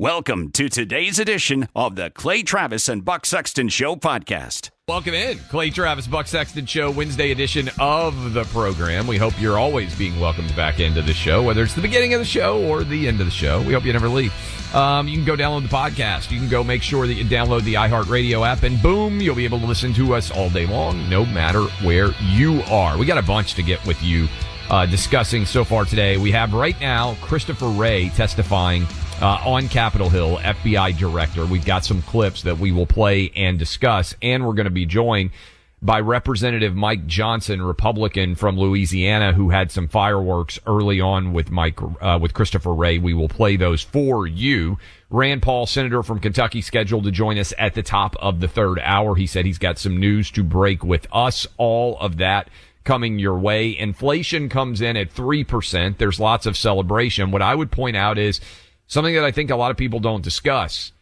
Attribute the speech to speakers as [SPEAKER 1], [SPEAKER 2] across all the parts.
[SPEAKER 1] Welcome to today's edition of the Clay Travis and Buck Sexton Show podcast.
[SPEAKER 2] Welcome in, Clay Travis, Buck Sexton Show, Wednesday edition of the program. We hope you're always being welcomed back into the show, whether it's the beginning of the show or the end of the show. We hope you never leave. Um, you can go download the podcast. You can go make sure that you download the iHeartRadio app, and boom, you'll be able to listen to us all day long, no matter where you are. We got a bunch to get with you uh, discussing so far today. We have right now Christopher Wray testifying uh, on Capitol Hill, FBI director. We've got some clips that we will play and discuss, and we're going to be joined by Representative Mike Johnson, Republican from Louisiana, who had some fireworks early on with Mike, uh, with Christopher Wray. We will play those for you. Rand Paul, Senator from Kentucky, scheduled to join us at the top of the third hour. He said he's got some news to break with us. All of that coming your way. Inflation comes in at 3%. There's lots of celebration. What I would point out is something that I think a lot of people don't discuss.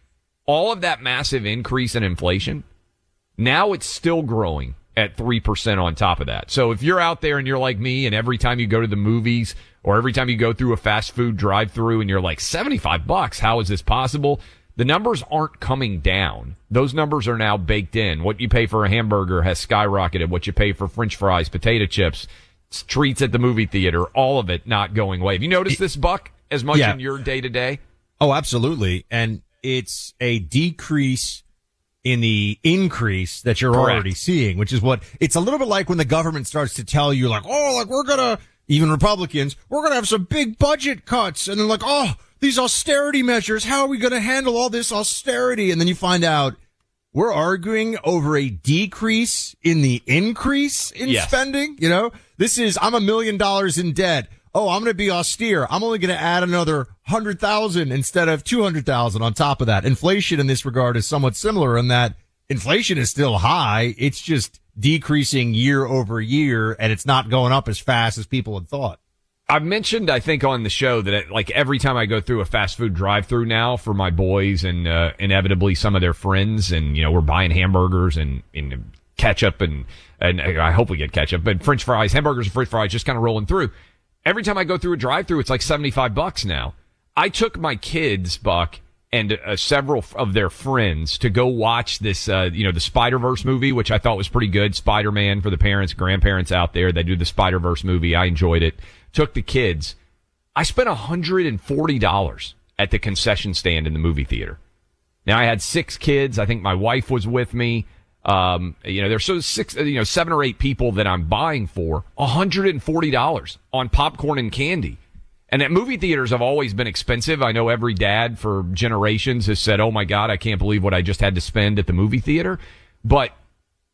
[SPEAKER 2] All of that massive increase in inflation, now it's still growing at 3% on top of that. So if you're out there and you're like me and every time you go to the movies or every time you go through a fast food drive through and you're like 75 bucks, how is this possible? The numbers aren't coming down. Those numbers are now baked in. What you pay for a hamburger has skyrocketed. What you pay for french fries, potato chips, treats at the movie theater, all of it not going away. Have you noticed this, Buck? As much yeah. in your day to day?
[SPEAKER 3] Oh, absolutely. And it's a decrease in the increase that you're Correct. already seeing, which is what it's a little bit like when the government starts to tell you like, oh, like we're going to, even Republicans, we're going to have some big budget cuts. And they're like, oh, these austerity measures. How are we going to handle all this austerity? And then you find out we're arguing over a decrease in the increase in yes. spending. You know, this is, I'm a million dollars in debt oh, I'm going to be austere. I'm only going to add another hundred thousand instead of two hundred thousand on top of that. Inflation in this regard is somewhat similar in that inflation is still high. It's just decreasing year over year and it's not going up as fast as people had thought.
[SPEAKER 2] I've mentioned, I think, on the show that it, like every time I go through a fast food drive-through now for my boys and uh, inevitably some of their friends, and you know we're buying hamburgers and, and ketchup and and I hope we get ketchup, but French fries, hamburgers and French fries, just kind of rolling through every time I go through a drive through, it's like 75 bucks now. I took my kids, Buck, and uh, several of their friends to go watch this, uh, you know, the Spider Verse movie, which I thought was pretty good. Spider Man for the parents, grandparents out there. They do the Spider Verse movie. I enjoyed it. Took the kids. I spent $140 at the concession stand in the movie theater. Now I had six kids. I think my wife was with me. Um, you know, there's so six, you know, seven or eight people that I'm buying for $140 on popcorn and candy. And at movie theaters have always been expensive. I know every dad for generations has said, Oh my God, I can't believe what I just had to spend at the movie theater. But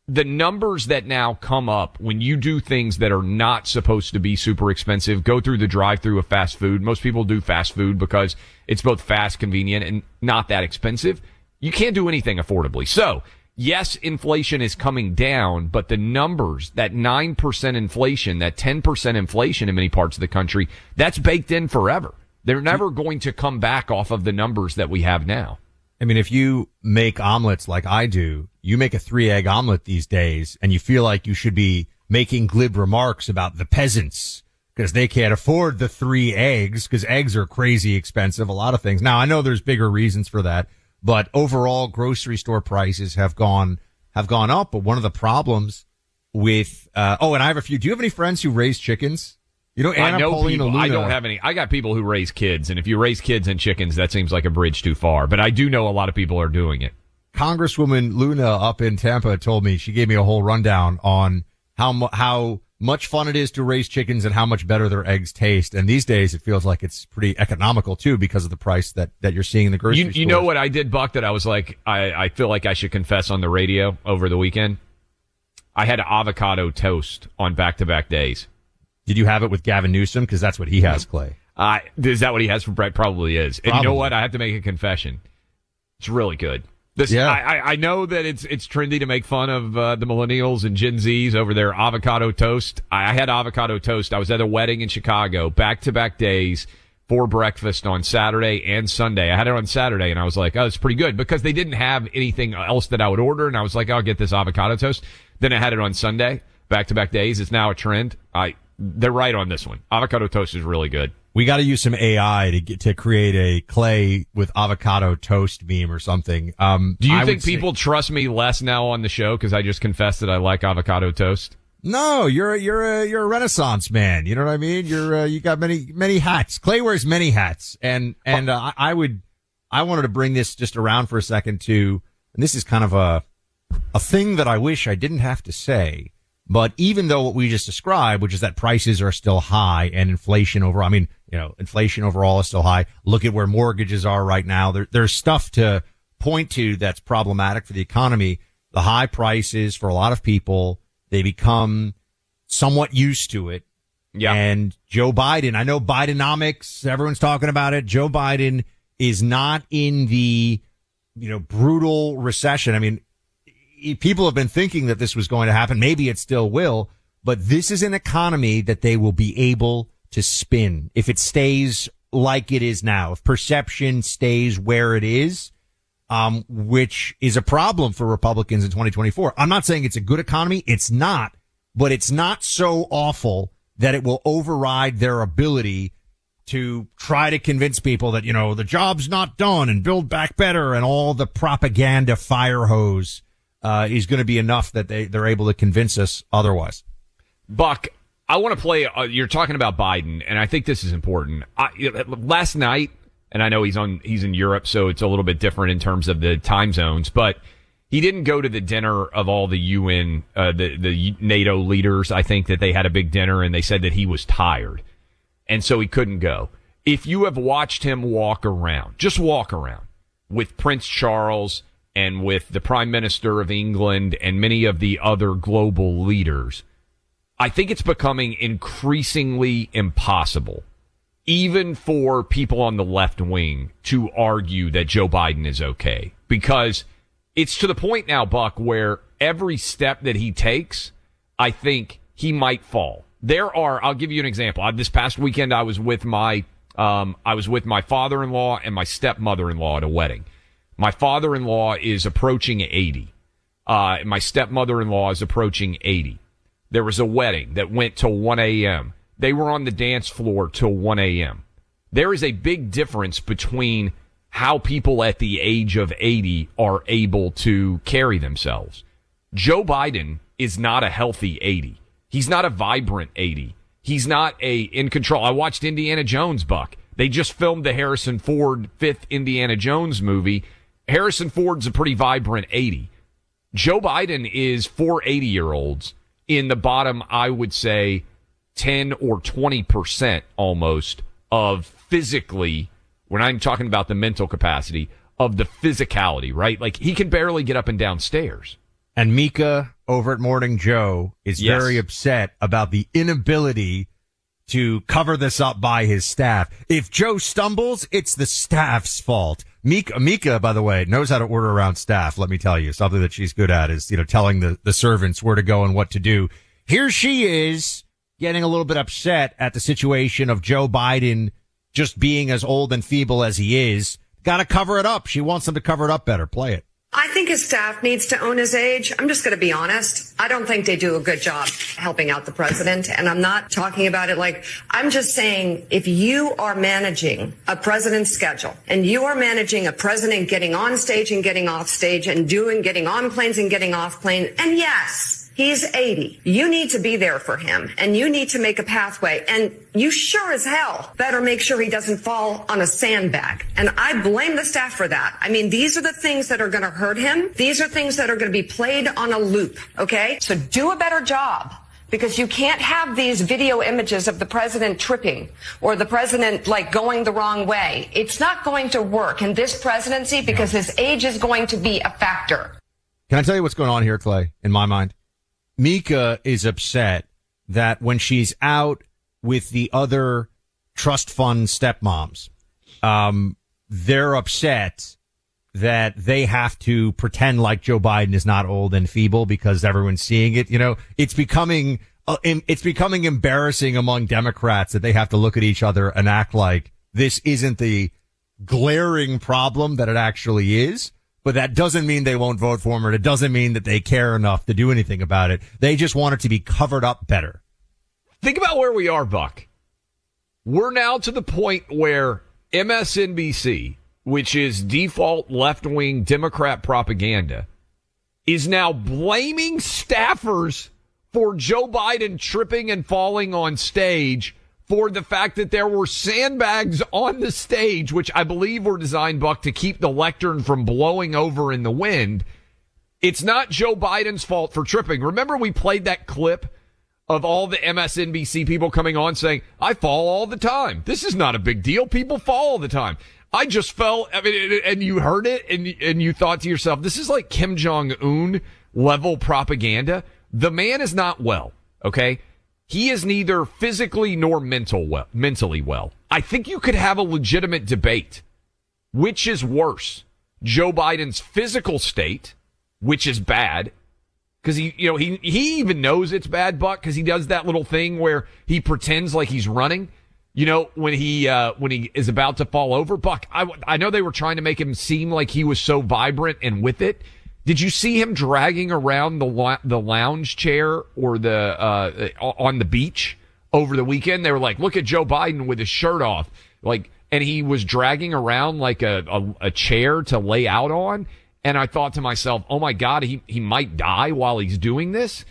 [SPEAKER 2] the numbers that now come up when you do things that are not supposed to be super expensive, go through the drive through of fast food. Most people do fast food because it's both fast, convenient, and not that expensive. You can't do anything affordably. So yes, inflation is coming down, but the numbers, that 9% inflation, that 10% inflation in many parts of the country, that's baked in forever. They're never going to come back off of the numbers that we have now.
[SPEAKER 3] I mean, if you make omelets like I do, you make a three egg omelet these days and you feel like you should be making glib remarks about the peasants because they can't afford the three eggs because eggs are crazy expensive. A lot of things. Now I know there's bigger reasons for that, but overall grocery store prices have gone, have gone up. But one of the problems with, uh, oh, and I have a few, do you have any friends who raise chickens? You know, Anna
[SPEAKER 2] I know
[SPEAKER 3] Paulina
[SPEAKER 2] people.
[SPEAKER 3] Luna,
[SPEAKER 2] I don't have any. I got people who raise kids, and if you raise kids and chickens, that seems like a bridge too far. But I do know a lot of people are doing it.
[SPEAKER 3] Congresswoman Luna up in Tampa told me she gave me a whole rundown on how how much fun it is to raise chickens and how much better their eggs taste. And these days, it feels like it's pretty economical too because of the price that that you're seeing in the grocery.
[SPEAKER 2] You, you know what I did, Buck? That I was like, I, I feel like I should confess on the radio over the weekend. I had avocado toast on back to back days.
[SPEAKER 3] Did you have it with Gavin Newsom? Because that's what he has, Clay.
[SPEAKER 2] Uh, is that what he has for bread? Probably is. And you know what? I have to make a confession. It's really good. This,
[SPEAKER 3] Yeah.
[SPEAKER 2] I, I- know that it's it's trendy to make fun of uh, the millennials and Gen Zs over their avocado toast. I, I had avocado toast. I was at a wedding in Chicago, back to back days for breakfast on Saturday and Sunday. I had it on Saturday, and I was like, "Oh, it's pretty good," because they didn't have anything else that I would order, and I was like, "I'll get this avocado toast." Then I had it on Sunday, back to back days. It's now a trend. I they're right on this one. Avocado toast is really good.
[SPEAKER 3] We got to use some AI to get to create a Clay with avocado toast meme or something. Um,
[SPEAKER 2] Do you
[SPEAKER 3] I
[SPEAKER 2] think
[SPEAKER 3] would say-
[SPEAKER 2] people trust me less now on the show because I just confessed that I like avocado toast?
[SPEAKER 3] No, you're a, you're a, you're a renaissance man. You know what I mean? You're, uh, you got many, many hats. Clay wears many hats. And, and, uh, I I would, I wanted to bring this just around for a second to, and this is kind of a, a thing that I wish I didn't have to say. But even though what we just described, which is that prices are still high and inflation overall, I mean, you know, inflation overall is still high. Look at where mortgages are right now. There, there's stuff to point to that's problematic for the economy. The high prices for a lot of people, they become somewhat used to it.
[SPEAKER 2] Yeah.
[SPEAKER 3] And Joe Biden, I know Bidenomics, everyone's talking about it. Joe Biden is not in the, you know, brutal recession. I mean, people have been thinking that this was going to happen. Maybe it still will, but this is an economy that they will be able to spin if it stays like it is now. If perception stays where it is, um, which is a problem for Republicans in 2024. I'm not saying it's a good economy. It's not, but it's not so awful that it will override their ability to try to convince people that, you know, the job's not done and build back better and all the propaganda fire hose, uh, is going to be enough that they, they're able to convince us otherwise.
[SPEAKER 2] Buck, I want to play. Uh, you're talking about Biden, and I think this is important. I, last night, and I know he's on he's in Europe, so it's a little bit different in terms of the time zones, but he didn't go to the dinner of all the UN, uh, the the NATO leaders. I think that they had a big dinner, and they said that he was tired, and so he couldn't go. If you have watched him walk around, just walk around with Prince Charles and with the Prime Minister of England and many of the other global leaders. I think it's becoming increasingly impossible, even for people on the left wing, to argue that Joe Biden is okay. Because it's to the point now, Buck, where every step that he takes, I think he might fall. There are, I'll give you an example. I, this past weekend, I was with my, um, I was with my father-in-law and my stepmother-in-law at a wedding. My father-in-law is approaching 80. Uh, my stepmother-in-law is approaching 80. There was a wedding that went till 1 a.m. They were on the dance floor till 1 a.m. There is a big difference between how people at the age of 80 are able to carry themselves. Joe Biden is not a healthy 80. He's not a vibrant 80. He's not a in control. I watched Indiana Jones, Buck. They just filmed the Harrison Ford fifth Indiana Jones movie. Harrison Ford's a pretty vibrant 80. Joe Biden is for 80 year olds in the bottom, I would say 10 or 20% almost of physically, we're not even talking about the mental capacity of the physicality, right? Like he can barely get up and down stairs.
[SPEAKER 3] And Mika over at Morning Joe is
[SPEAKER 2] Yes.
[SPEAKER 3] very upset about the inability to cover this up by his staff. If Joe stumbles, it's the staff's fault. Mika, Mika, by the way, knows how to order around staff. Let me tell you, something that she's good at is, you know, telling the, the servants where to go and what to do. Here she is getting a little bit upset at the situation of Joe Biden just being as old and feeble as he is. Got to cover it up. She wants them to cover it up better. Play it.
[SPEAKER 4] I think his staff needs to own his age. I'm just going to be honest. I don't think they do a good job helping out the president. And I'm not talking about it like, I'm just saying if you are managing a president's schedule and you are managing a president getting on stage and getting off stage and doing, getting on planes and getting off plane. And yes, He's 80. You need to be there for him and you need to make a pathway. And you sure as hell better make sure he doesn't fall on a sandbag. And I blame the staff for that. I mean, these are the things that are going to hurt him. These are things that are going to be played on a loop. Okay. So do a better job because you can't have these video images of the president tripping or the president like going the wrong way. It's not going to work in this presidency because his age is going to be a factor.
[SPEAKER 3] Can I tell you what's going on here, Clay, in my mind? Mika is upset that when she's out with the other trust fund stepmoms, um, they're upset that they have to pretend like Joe Biden is not old and feeble because everyone's seeing it. You know, it's becoming, uh, it's becoming embarrassing among Democrats that they have to look at each other and act like this isn't the glaring problem that it actually is but that doesn't mean they won't vote for him or it doesn't mean that they care enough to do anything about it. They just want it to be covered up better.
[SPEAKER 2] Think about where we are, Buck. We're now to the point where MSNBC, which is default left wing Democrat propaganda, is now blaming staffers for Joe Biden tripping and falling on stage for the fact that there were sandbags on the stage, which I believe were designed, Buck, to keep the lectern from blowing over in the wind. It's not Joe Biden's fault for tripping. Remember, we played that clip of all the MSNBC people coming on saying, I fall all the time. This is not a big deal. People fall all the time. I just fell. I mean, and you heard it and, and you thought to yourself, this is like Kim Jong Un level propaganda. The man is not well. Okay. He is neither physically nor mental well, mentally well. I think you could have a legitimate debate. Which is worse? Joe Biden's physical state, which is bad, because he, you know, he, he even knows it's bad, Buck, because he does that little thing where he pretends like he's running. You know, when he, uh, when he is about to fall over, Buck, I, I know they were trying to make him seem like he was so vibrant and with it. Did you see him dragging around the the lounge chair or the uh, on the beach over the weekend? They were like, "Look at Joe Biden with his shirt off," like, and he was dragging around like a, a, a chair to lay out on. And I thought to myself, "Oh my God, he he might die while he's doing this."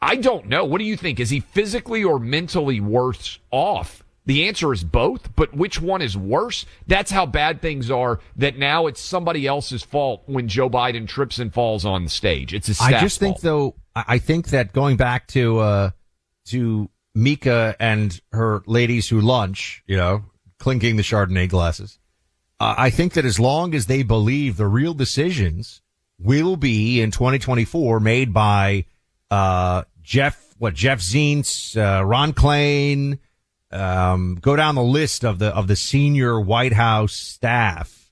[SPEAKER 2] I don't know. What do you think? Is he physically or mentally worse off the answer is both, but which one is worse? That's how bad things are that now it's somebody else's fault when Joe Biden trips and falls on the stage. It's a I
[SPEAKER 3] just think though, I think that going back to, uh, to Mika and her ladies who lunch, you know, clinking the Chardonnay glasses. Uh, I think that as long as they believe the real decisions will be in 2024 made by, uh, Jeff, what, Jeff Zients, uh, Ron Klain, um, go down the list of the of the senior White House staff.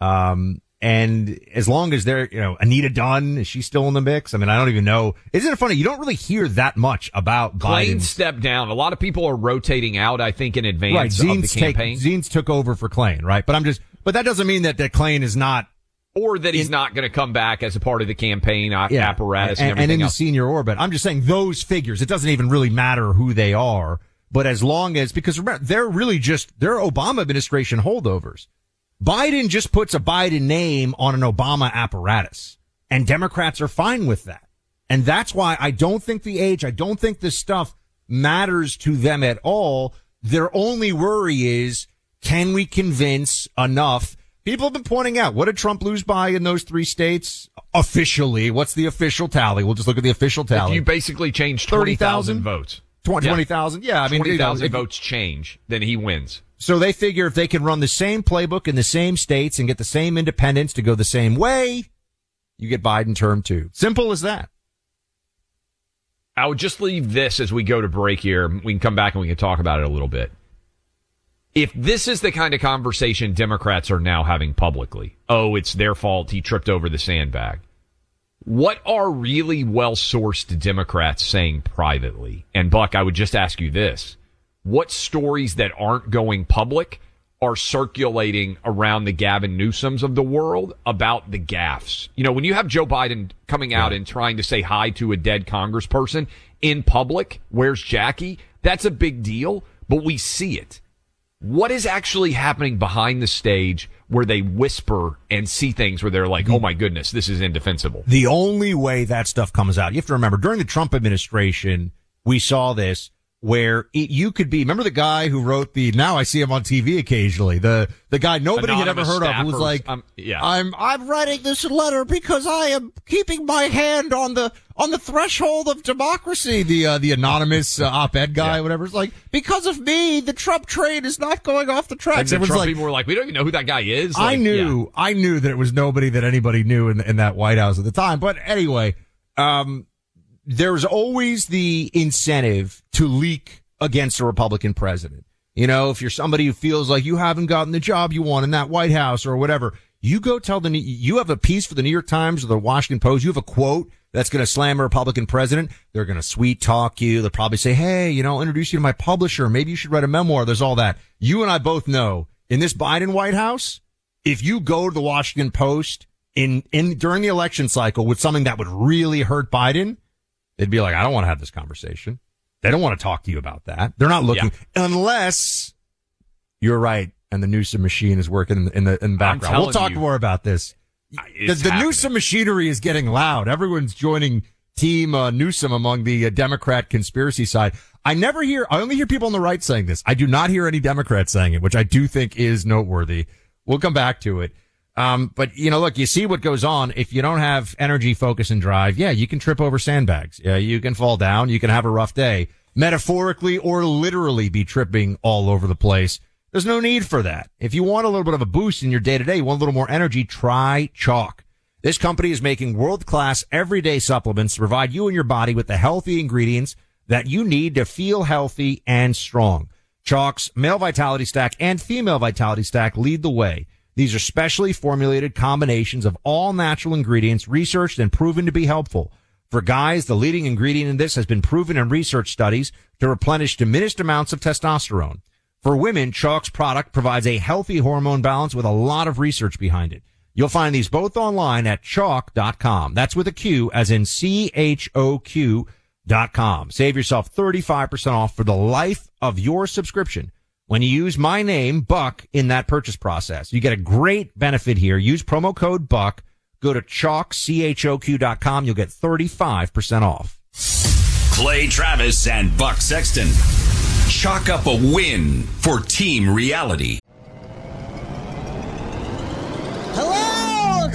[SPEAKER 3] Um, and as long as they're, you know, Anita Dunn, is she still in the mix? I mean, I don't even know. Isn't it funny? You don't really hear that much about Biden.
[SPEAKER 2] stepped down. A lot of people are rotating out, I think, in advance right, of the campaign.
[SPEAKER 3] Take, Zients took over for Klain, right? But I'm just, but that doesn't mean that, that Klain is not.
[SPEAKER 2] Or that he's in, not going to come back as a part of the campaign uh, yeah, apparatus and,
[SPEAKER 3] and, and in
[SPEAKER 2] else.
[SPEAKER 3] the senior orbit. I'm just saying those figures, it doesn't even really matter who they are but as long as, because remember, they're really just, they're Obama administration holdovers. Biden just puts a Biden name on an Obama apparatus and Democrats are fine with that. And that's why I don't think the age, I don't think this stuff matters to them at all. Their only worry is, can we convince enough? People have been pointing out, what did Trump lose by in those three states? Officially, what's the official tally? We'll just look at the official tally. If
[SPEAKER 2] you basically changed 30,000 votes.
[SPEAKER 3] 20,000. yeah. I mean,
[SPEAKER 2] 20,000 you know, votes change, then he wins.
[SPEAKER 3] So they figure if they can run the same playbook in the same states and get the same independents to go the same way, you get Biden term two. Simple as that.
[SPEAKER 2] I would just leave this as we go to break here. We can come back and we can talk about it a little bit. If this is the kind of conversation Democrats are now having publicly, oh, it's their fault he tripped over the sandbag. What are really well sourced Democrats saying privately? And Buck, I would just ask you this. what stories that aren't going public are circulating around the Gavin Newsoms of the world about the gaffes. You know, when you have Joe Biden coming out and trying to say hi to a dead congressperson in public, where's Jackie? That's a big deal, but we see it. What is actually happening behind the stage where they whisper and see things where they're like, oh my goodness, this is indefensible?
[SPEAKER 3] The only way that stuff comes out, you have to remember during the Trump administration, we saw this where it, you could be. Remember the guy who wrote the? Now I see him on TV occasionally. The the guy nobody
[SPEAKER 2] Anonymous
[SPEAKER 3] had ever heard of who was like,
[SPEAKER 2] Um, yeah.
[SPEAKER 3] I'm I'm writing this letter because I am keeping my hand on the on the threshold of democracy. The uh, the anonymous uh, op-ed guy, whatever. It's like because of me, the Trump train is not going off the tracks.
[SPEAKER 2] the
[SPEAKER 3] Everyone's
[SPEAKER 2] Trump
[SPEAKER 3] like,
[SPEAKER 2] people were like, we don't even know who that guy is.
[SPEAKER 3] I knew,
[SPEAKER 2] yeah.
[SPEAKER 3] I knew that it was nobody that anybody knew in, in that White House at the time. But anyway, um, there's always the incentive to leak against a Republican president. You know, if you're somebody who feels like you haven't gotten the job you want in that White House or whatever, you go tell the, you have a piece for the New York Times or the Washington Post, you have a quote that's going to slam a Republican president. They're going to sweet talk you. They'll probably say, Hey, you know, I'll introduce you to my publisher. Maybe you should write a memoir. There's all that. You and I both know in this Biden White House, if you go to the Washington Post in, in, during the election cycle with something that would really hurt Biden, they'd be like, I don't want to have this conversation. They don't want to talk to you about that. They're not looking unless you're right and the Newsom machine is working in the, in the, in the background. We'll talk
[SPEAKER 2] you.
[SPEAKER 3] more about this. The, the machinery is getting loud. Everyone's joining team uh, Newsom among the uh, Democrat conspiracy side. I never hear, I only hear people on the right saying this. I do not hear any Democrats saying it, which I do think is noteworthy. We'll come back to it. Um, but you know, look, you see what goes on. If you don't have energy, focus, and drive, yeah, you can trip over sandbags. Yeah, you can fall down. You can have a rough day, metaphorically or literally be tripping all over the place. There's no need for that. If you want a little bit of a boost in your day to day, want a little more energy, try Choq. This company is making world class everyday supplements to provide you and your body with the healthy ingredients that you need to feel healthy and strong. Choq's male vitality stack and female vitality stack lead the way. These are specially formulated combinations of all natural ingredients researched and proven to be helpful. For guys, the leading ingredient in this has been proven in research studies to replenish diminished amounts of testosterone. For women, Choq's product provides a healthy hormone balance with a lot of research behind it. You'll find these both online at choq.com. That's with a Q as in C-H-O-Q dot com. Save yourself 35% off for the life of your subscription when you use my name, Buck, in that purchase process. You get a great benefit here. Use promo code Buck. Go to Choq. You'll get 35% off.
[SPEAKER 1] Clay Travis and Buck Sexton. Chalk up a win for Team Reality.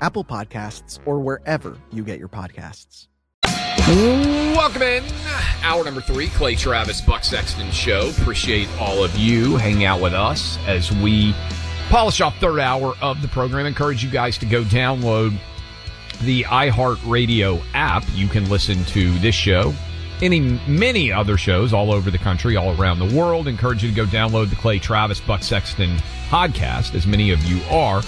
[SPEAKER 5] Apple Podcasts, or wherever you get your podcasts.
[SPEAKER 2] Welcome in. Hour number three, Clay Travis, Buck Sexton Show. Appreciate all of you hanging out with us as we polish off third hour of the program. Encourage you guys to go download the iHeartRadio app. You can listen to this show, any many other shows all over the country, all around the world. Encourage you to go download the Clay Travis, Buck Sexton podcast, as many of you are.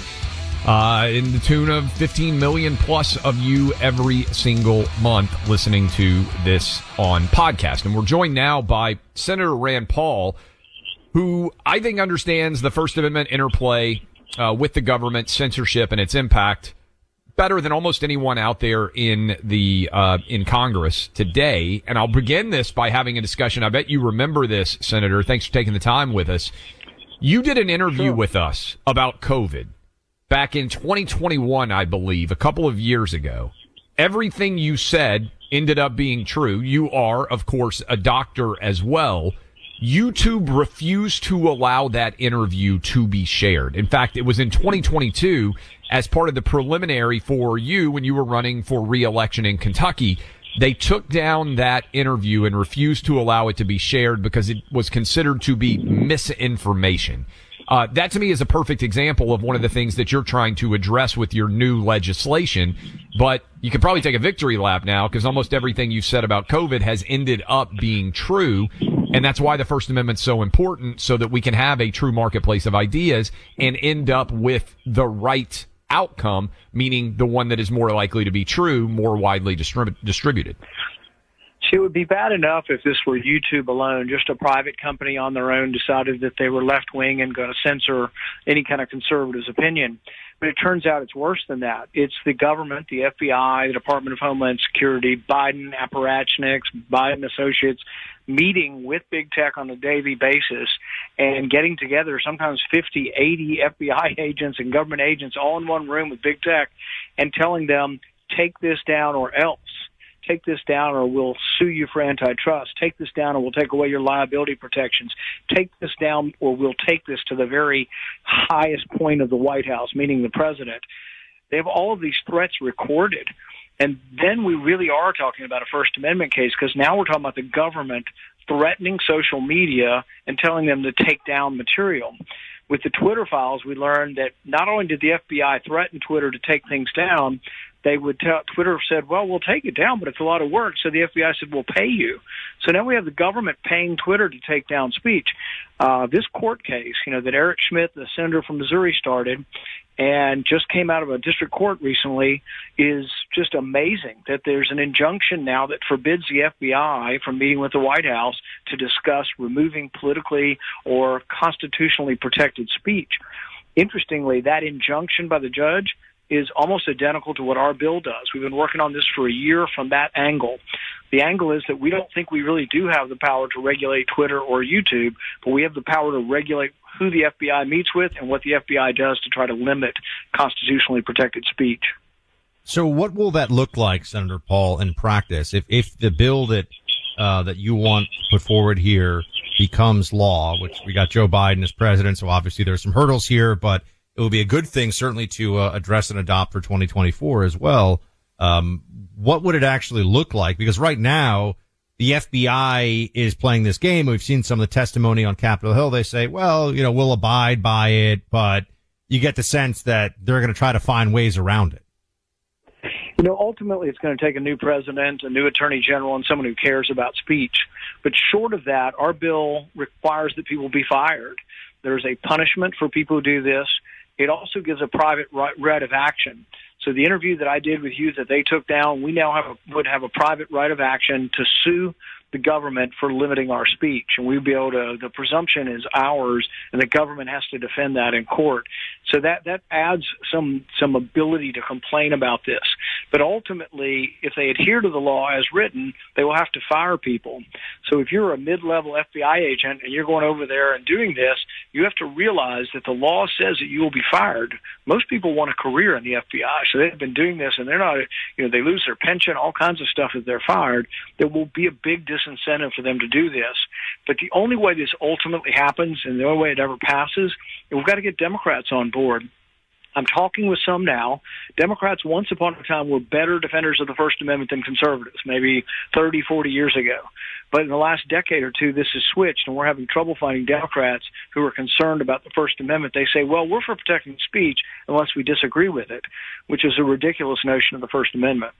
[SPEAKER 2] Uh, in the tune of 15 million plus of you every single month listening to this on podcast. And we're joined now by Senator Rand Paul, who I think understands the First Amendment interplay uh, with the government, censorship, and its impact better than almost anyone out there in the uh, in Congress today. And I'll begin this by having a discussion. I bet you remember this, Senator. Thanks for taking the time with us. You did an interview with us about COVID back in 2021, I believe, a couple of years ago. Everything you said ended up being true. You are, of course, a doctor as well. YouTube refused to allow that interview to be shared. In fact, it was in 2022 as part of the preliminary for you when you were running for reelection in Kentucky. They took down that interview and refused to allow it to be shared because it was considered to be misinformation. Uh, that to me is a perfect example of one of the things that you're trying to address with your new legislation. But you can probably take a victory lap now because almost everything you've said about COVID has ended up being true. And that's why the First Amendment's so important so that we can have a true marketplace of ideas and end up with the right outcome, meaning the one that is more likely to be true, more widely distrib- distributed.
[SPEAKER 6] It would be bad enough if this were YouTube alone, just a private company on their own decided that they were left wing and going to censor any kind of conservative's opinion. But it turns out it's worse than that. It's the government, the FBI, the Department of Homeland Security, Biden apparatchiks, Biden associates meeting with big tech on a daily basis and getting together sometimes 50, 80 FBI agents and government agents all in one room with big tech and telling them, take this down or else take this down or we'll sue you for antitrust. Take this down or we'll take away your liability protections. Take this down or we'll take this to the very highest point of the White House, meaning the president. They have all of these threats recorded. And then we really are talking about a First Amendment case because now we're talking about the government threatening social media and telling them to take down material. With the Twitter files, we learned that not only did the FBI threaten Twitter to take things down, they would tell Twitter said, "Well, we'll take it down, but it's a lot of work." So the FBI said, "We'll pay you." So now we have the government paying Twitter to take down speech. Uh, this court case, you know, that Eric Schmitt, the senator from Missouri, started, and just came out of a district court recently, is just amazing. That there's an injunction now that forbids the FBI from meeting with the White House to discuss removing politically or constitutionally protected speech. Interestingly, that injunction by the judge is almost identical to what our bill does. We've been working on this for a year from that angle. The angle is that we don't think we really do have the power to regulate Twitter or YouTube, but we have the power to regulate who the FBI meets with and what the FBI does to try to limit constitutionally protected speech.
[SPEAKER 3] So, what will that look like, Senator Paul, in practice? If if the bill that uh, that you want put forward here becomes law, which we got Joe Biden as president, so obviously there's some hurdles here, but it would be a good thing certainly to uh, address and adopt for 2024 as well. Um, what would it actually look like? Because right now the FBI is playing this game. We've seen some of the testimony on Capitol Hill. They say, well, you know, we'll abide by it, but you get the sense that they're going to try to find ways around it.
[SPEAKER 6] You know, ultimately, it's going to take a new president, a new attorney general, and someone who cares about speech. But short of that, our bill requires that people be fired. There's a punishment for people who do this. It also gives a private right of action. So the interview that I did with you that they took down, we now have a, would have a private right of action to sue the government for limiting our speech, and we'd be able to. The presumption is ours, and the government has to defend that in court. So that that adds some some ability to complain about this. But ultimately, if they adhere to the law as written, they will have to fire people. So if you're a mid-level FBI agent and you're going over there and doing this, you have to realize that the law says that you will be fired. Most people want a career in the FBI, so they've been doing this, and they're not. You know, they lose their pension, all kinds of stuff if they're fired. There will be a big disincentive for them to do this. But the only way this ultimately happens, and the only way it ever passes, we've got to get Democrats on board. I'm talking with some now. Democrats once upon a time were better defenders of the First Amendment than conservatives, maybe 30, 40 years ago. But in the last decade or two, this has switched, and we're having trouble finding Democrats who are concerned about the First Amendment. They say, well, we're for protecting speech unless we disagree with it, which is a ridiculous notion of the First Amendment.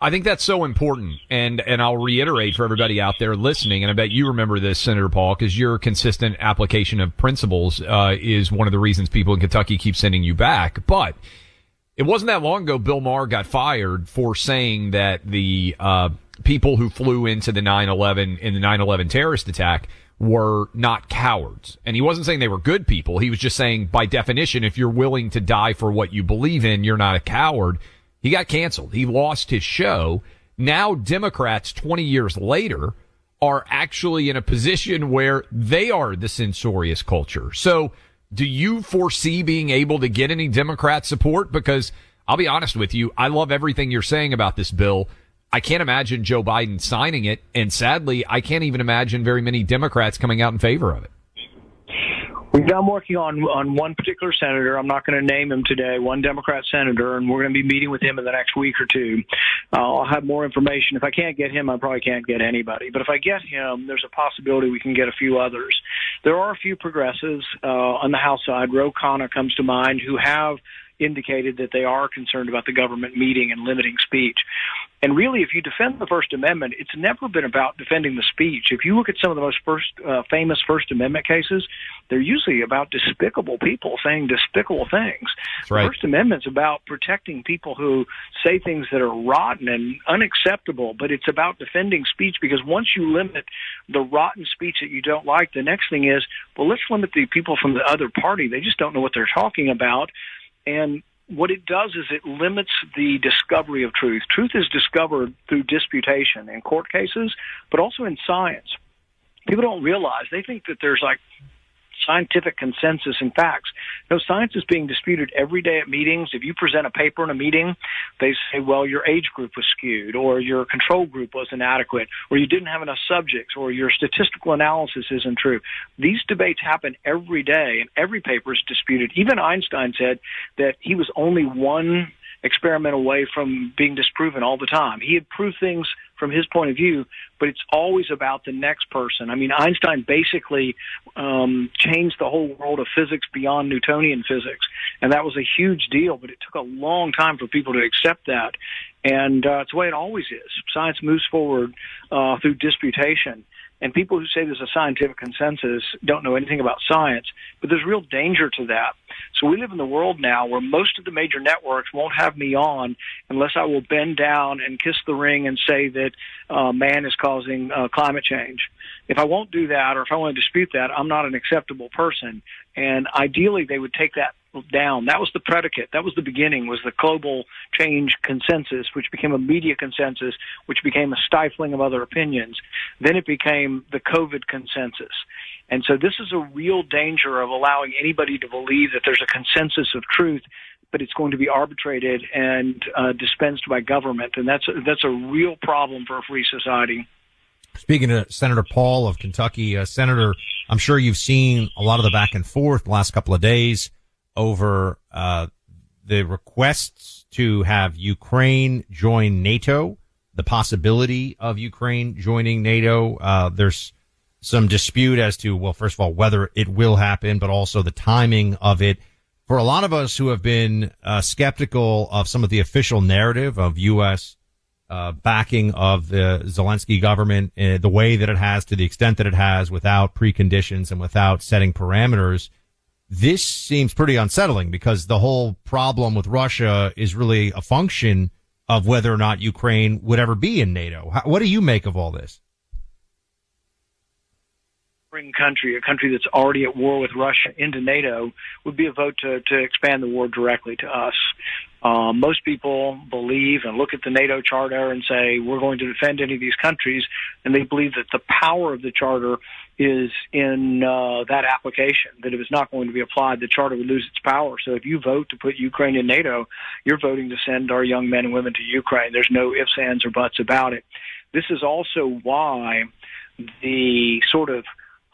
[SPEAKER 2] I think that's so important, and and I'll reiterate for everybody out there listening, and I bet you remember this, Senator Paul, because your consistent application of principles uh, is one of the reasons people in Kentucky keep sending you back. But it wasn't that long ago Bill Maher got fired for saying that the uh, people who flew into the 9/11 in the 9/11 terrorist attack were not cowards, and he wasn't saying they were good people. He was just saying, by definition, if you're willing to die for what you believe in, you're not a coward. He got canceled. He lost his show. Now Democrats 20 years later are actually in a position where they are the censorious culture. So do you foresee being able to get any Democrat support? Because I'll be honest with you. I love everything you're saying about this bill. I can't imagine Joe Biden signing it. And sadly, I can't even imagine very many Democrats coming out in favor of it.
[SPEAKER 6] I'm working on on one particular senator. I'm not going to name him today. One Democrat senator, and we're going to be meeting with him in the next week or two. Uh, I'll have more information. If I can't get him, I probably can't get anybody. But if I get him, there's a possibility we can get a few others. There are a few progressives uh, on the House side. Ro Khanna comes to mind, who have indicated that they are concerned about the government meeting and limiting speech. And really, if you defend the First Amendment, it's never been about defending the speech. If you look at some of the most first uh, famous First Amendment cases, they're usually about despicable people saying despicable things.
[SPEAKER 2] right.
[SPEAKER 6] The First Amendment's about protecting people who say things that are rotten and unacceptable, but it's about defending speech because once you limit the rotten speech that you don't like, the next thing is, well, let's limit the people from the other party. They just don't know what they're talking about. And what it does is it limits the discovery of truth. Truth is discovered through disputation in court cases, but also in science. People don't realize, they think that there's like scientific consensus and facts. No, science is being disputed every day at meetings. If you present a paper in a meeting, they say, well, your age group was skewed, or your control group was inadequate, or you didn't have enough subjects, or your statistical analysis isn't true. These debates happen every day, and every paper is disputed. Even Einstein said that he was only one experiment away from being disproven all the time. He had proved things from his point of view, but it's always about the next person. I mean, Einstein basically um, changed the whole world of physics beyond Newtonian physics, and that was a huge deal. But it took a long time for people to accept that, and uh, it's the way it always is. Science moves forward uh, through disputation. And people who say there's a scientific consensus don't know anything about science, but there's real danger to that. So we live in the world now where most of the major networks won't have me on unless I will bend down and kiss the ring and say that uh, man is causing uh, climate change. If I won't do that or if I want to dispute that, I'm not an acceptable person. And ideally, they would take that down. That was the predicate. That was the beginning. Was the global change consensus, which became a media consensus, which became a stifling of other opinions. Then it became the COVID consensus. And so this is a real danger of allowing anybody to believe that there's a consensus of truth, but it's going to be arbitrated and uh, dispensed by government, and that's a, that's a real problem for a free society.
[SPEAKER 3] Speaking to Senator Paul of Kentucky, uh, Senator, I'm sure you've seen a lot of the back and forth the last couple of days over uh, the requests to have Ukraine join NATO, the possibility of Ukraine joining NATO. Uh, there's some dispute as to, well, first of all, whether it will happen, but also the timing of it. For a lot of us who have been uh, skeptical of some of the official narrative of U.S. Uh, backing of the Zelensky government, uh, the way that it has, to the extent that it has, without preconditions and without setting parameters, this seems pretty unsettling because the whole problem with Russia is really a function of whether or not Ukraine would ever be in NATO. What do you make of all this?
[SPEAKER 6] bring country, a country that's already at war with Russia, into NATO would be a vote to, to expand the war directly to us. Uh, most people believe and look at the NATO charter and say we're going to defend any of these countries, and they believe that the power of the charter is in uh, that application. That if it's not going to be applied, the charter would lose its power. So if you vote to put Ukraine in NATO, you're voting to send our young men and women to Ukraine. There's no ifs, ands, or buts about it. This is also why the sort of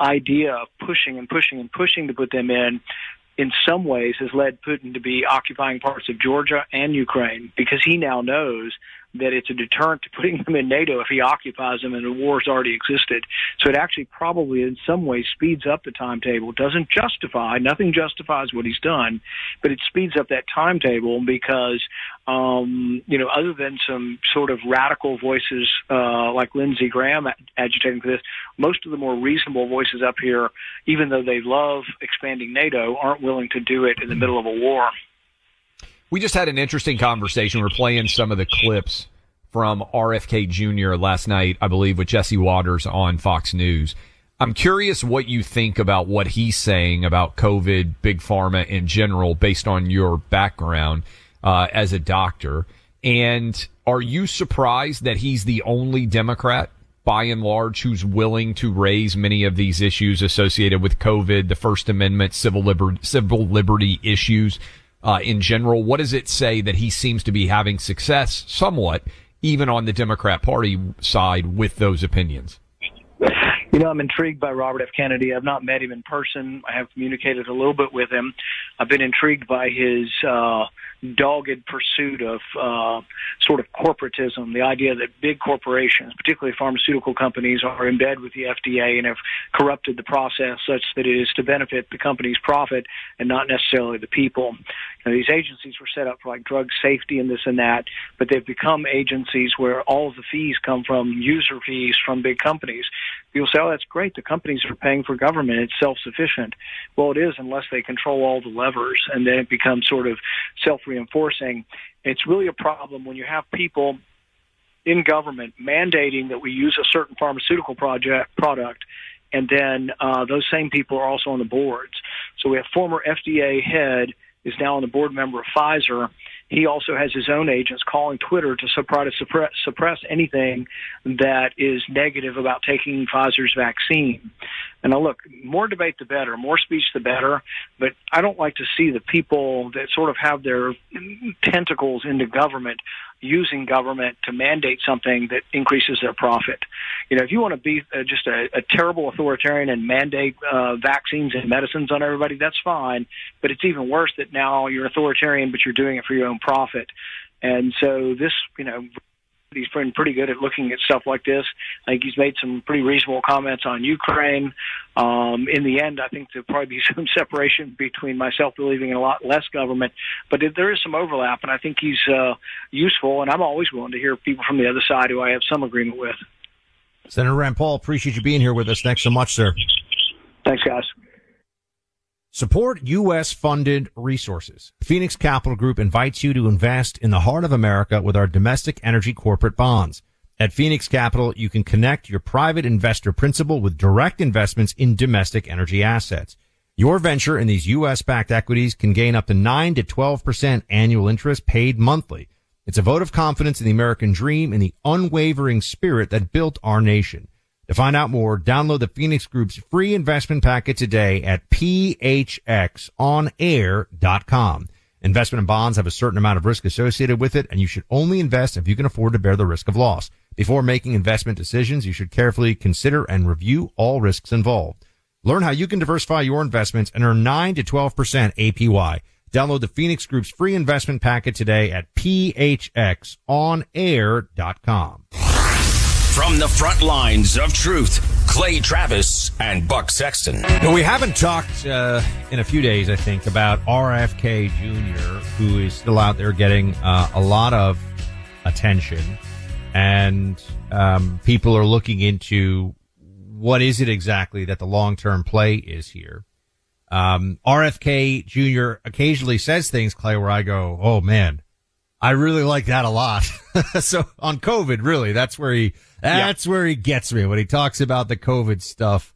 [SPEAKER 6] idea of pushing and pushing and pushing to put them in in some ways has led Putin to be occupying parts of Georgia and Ukraine because he now knows that it's a deterrent to putting them in NATO if he occupies them and the war's already existed. So it actually probably in some way speeds up the timetable. It doesn't justify, nothing justifies what he's done, but it speeds up that timetable because, um, you know, other than some sort of radical voices, uh, like Lindsey Graham agitating for this, most of the more reasonable voices up here, even though they love expanding NATO, aren't willing to do it in the middle of a war.
[SPEAKER 2] We just had an interesting conversation. We're playing some of the clips from RFK Jr. last night, I believe, with Jesse Watters on Fox News. I'm curious what you think about what he's saying about COVID, big pharma in general, based on your background uh, as a doctor. And are you surprised that he's the only Democrat, by and large, who's willing to raise many of these issues associated with COVID, the First Amendment, civil liberty, civil liberty issues? Uh, in general? What does it say that he seems to be having success somewhat, even on the Democrat Party side with those opinions?
[SPEAKER 6] You know, I'm intrigued by Robert F. Kennedy. I've not met him in person. I have communicated a little bit with him. I've been intrigued by his uh, dogged pursuit of uh, sort of corporatism, the idea that big corporations, particularly pharmaceutical companies, are in bed with the FDA and have corrupted the process such that it is to benefit the company's profit and not necessarily the people. You know, these agencies were set up for like drug safety and this and that, but they've become agencies where all of the fees come from user fees from big companies. People say, oh, that's great. The companies are paying for government. It's self-sufficient. Well, it is unless they control all the levers and then it becomes sort of self-reinforcing. It's really a problem when you have people in government mandating that we use a certain pharmaceutical project product and then uh, those same people are also on the boards. So we have former FDA head is now on the board member of Pfizer. He also has his own agents calling Twitter to try to suppress, suppress anything that is negative about taking Pfizer's vaccine. And now look, more debate the better, more speech the better, but I don't like to see the people that sort of have their tentacles into government using government to mandate something that increases their profit. You know, if you want to be uh, just a, a terrible authoritarian and mandate uh, vaccines and medicines on everybody, that's fine. But it's even worse that now you're authoritarian, but you're doing it for your own profit. And so this, you know, he's been pretty good at looking at stuff like this. I think he's made some pretty reasonable comments on Ukraine. Um, in the end, I think there'll probably be some separation between myself believing in a lot less government, but there is some overlap, and I think he's uh, useful. And I'm always willing to hear people from the other side who I have some agreement with.
[SPEAKER 3] Senator Rand Paul, appreciate you being here with us. Thanks so much, sir.
[SPEAKER 6] Thanks, guys.
[SPEAKER 3] Support U.S. funded resources. Phoenix Capital Group invites you to invest in the heart of America with our domestic energy corporate bonds. At Phoenix Capital, you can connect your private investor principal with direct investments in domestic energy assets. Your venture in these U.S. backed equities can gain up to 9 to 12% annual interest paid monthly. It's a vote of confidence in the American dream and the unwavering spirit that built our nation. To find out more, download the Phoenix Group's free investment packet today at phxonair.com. Investment in bonds have a certain amount of risk associated with it, and you should only invest if you can afford to bear the risk of loss. Before making investment decisions, you should carefully consider and review all risks involved. Learn how you can diversify your investments and earn 9 to 12% APY. Download the Phoenix Group's free investment packet today at phxonair.com.
[SPEAKER 1] From the front lines of truth, Clay Travis and Buck Sexton.
[SPEAKER 3] We haven't talked uh, in a few days, I think, about RFK Jr., who is still out there getting uh, a lot of attention. And um, people are looking into what is it exactly that the long term play is here. Um, RFK Jr. occasionally says things, Clay, where I go, oh man, I really like that a lot. so on COVID, really, that's where he, that's yeah. where he gets me when he talks about the COVID stuff.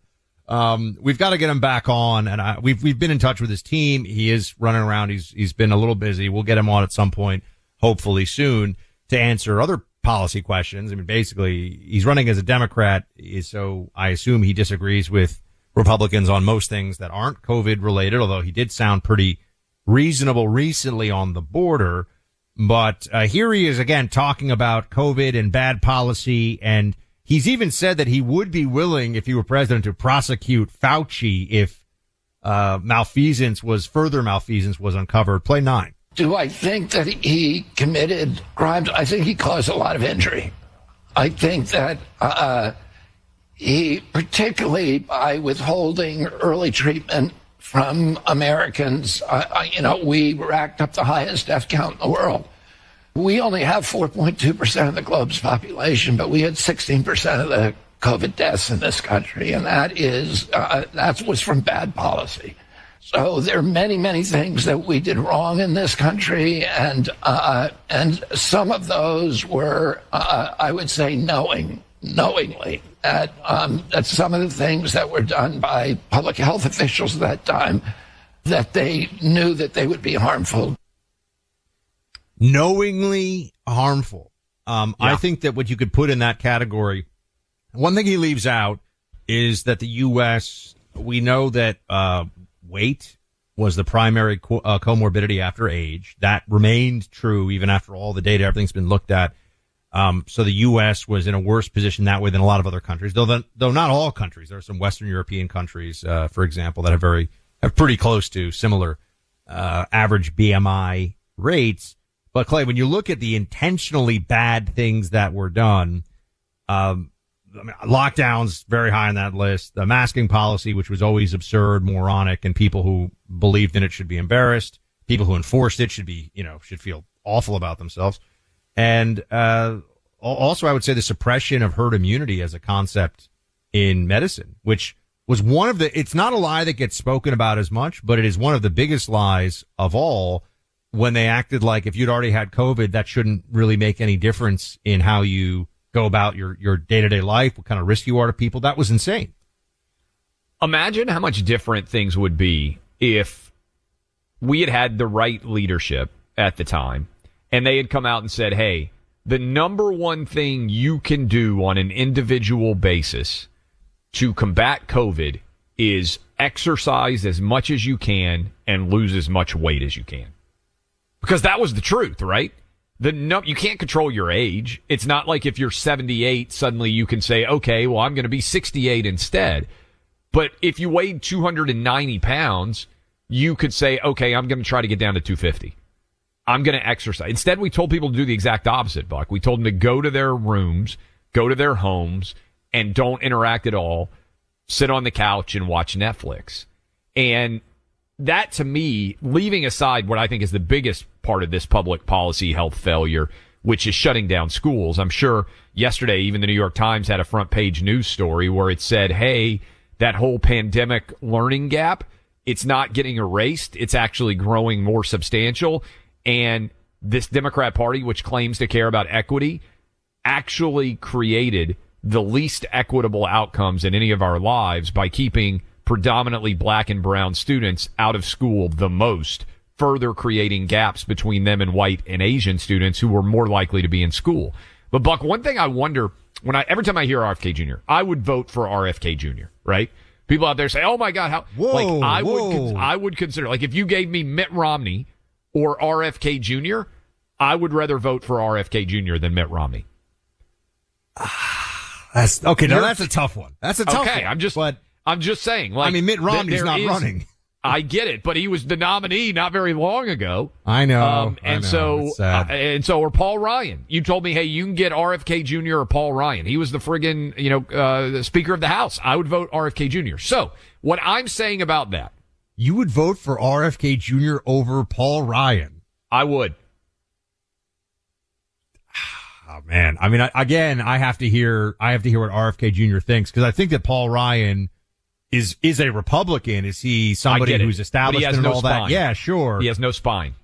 [SPEAKER 3] Um, we've got to get him back on, and I, we've we've been in touch with his team. He is running around. He's he's been a little busy. We'll get him on at some point, hopefully soon, to answer other policy questions. I mean, basically, he's running as a Democrat, so I assume he disagrees with Republicans on most things that aren't COVID related. Although he did sound pretty reasonable recently on the border. But uh, here he is again talking about COVID and bad policy and He's even said that he would be willing, if he were president, to prosecute Fauci if uh, malfeasance was further malfeasance was uncovered. Play nine.
[SPEAKER 7] Do I think that he committed crimes? I think he caused a lot of injury. I think that uh, he, particularly by withholding early treatment from Americans, uh, you know, we racked up the highest death count in the world. We only have 4.2% of the globe's population, but we had 16% of the COVID deaths in this country, and that is uh, that was from bad policy. So there are many, many things that we did wrong in this country, and uh, and some of those were, uh, I would say, knowing, knowingly that um, that some of the things that were done by public health officials at that time that they knew that they would be harmful
[SPEAKER 3] knowingly harmful. Um, yeah. I think that what you could put in that category, one thing he leaves out is that the U.S. We know that uh, weight was the primary co- uh, comorbidity after age. That remained true even after all the data, everything's been looked at. Um, so the U.S. was in a worse position that way than a lot of other countries, though, the, though not all countries. There are some Western European countries, uh, for example, that have very, have pretty close to similar, uh, average BMI rates. But Clay, when you look at the intentionally bad things that were done, um, I mean, lockdowns very high on that list. The masking policy, which was always absurd, moronic, and people who believed in it should be embarrassed. People who enforced it should be, you know, should feel awful about themselves. And uh, also, I would say the suppression of herd immunity as a concept in medicine, which was one of the. It's not a lie that gets spoken about as much, but it is one of the biggest lies of all when they acted like if you'd already had COVID, that shouldn't really make any difference in how you go about your, your day to day life, what kind of risk you are to people. That was insane.
[SPEAKER 2] Imagine how much different things would be if we had had the right leadership at the time and they had come out and said, Hey, the number one thing you can do on an individual basis to combat COVID is exercise as much as you can and lose as much weight as you can because that was the truth, right? The no, you can't control your age. It's not like if you're 78, suddenly you can say, okay, well, I'm going to be 68 instead. But if you weighed 290 pounds, you could say, okay, I'm going to try to get down to 250. I'm going to exercise. Instead, we told people to do the exact opposite, Buck. We told them to go to their rooms, go to their homes, and don't interact at all. Sit on the couch and watch Netflix. And that to me, leaving aside what I think is the biggest part of this public policy health failure, which is shutting down schools. I'm sure yesterday, even the New York Times had a front page news story where it said, Hey, that whole pandemic learning gap, it's not getting erased. It's actually growing more substantial. And this Democrat party, which claims to care about equity, actually created the least equitable outcomes in any of our lives by keeping predominantly black and brown students out of school the most, further creating gaps between them and white and Asian students who were more likely to be in school. But Buck, one thing I wonder when I, every time I hear RFK Jr., I would vote for RFK Jr., right? People out there say, "Oh my God, how?"
[SPEAKER 3] Whoa,
[SPEAKER 2] like I
[SPEAKER 3] whoa.
[SPEAKER 2] would, I would consider like if you gave me Mitt Romney or RFK Jr., I would rather vote for RFK Jr. than Mitt Romney.
[SPEAKER 3] That's okay. Now that's a tough one. That's a tough
[SPEAKER 2] okay,
[SPEAKER 3] one.
[SPEAKER 2] I'm just,
[SPEAKER 3] but
[SPEAKER 2] I'm just saying. Like,
[SPEAKER 3] I mean, Mitt Romney's not
[SPEAKER 2] is-
[SPEAKER 3] running.
[SPEAKER 2] I get it, but he was the nominee not very long ago.
[SPEAKER 3] I know.
[SPEAKER 2] Um,
[SPEAKER 3] I
[SPEAKER 2] and
[SPEAKER 3] know.
[SPEAKER 2] so, uh, and so, or Paul Ryan. You told me, hey, you can get RFK Jr. or Paul Ryan. He was the friggin', you know, uh, the Speaker of the House. I would vote RFK Jr. So, what I'm saying about that,
[SPEAKER 3] you would vote for RFK Jr. over Paul Ryan.
[SPEAKER 2] I would.
[SPEAKER 3] Oh man, I mean, I, again, I have to hear, I have to hear what RFK Jr. thinks because I think that Paul Ryan is is a Republican. Is he somebody
[SPEAKER 2] I get it,
[SPEAKER 3] who's established and
[SPEAKER 2] no
[SPEAKER 3] all
[SPEAKER 2] spine.
[SPEAKER 3] that? Yeah, sure.
[SPEAKER 2] He has no spine.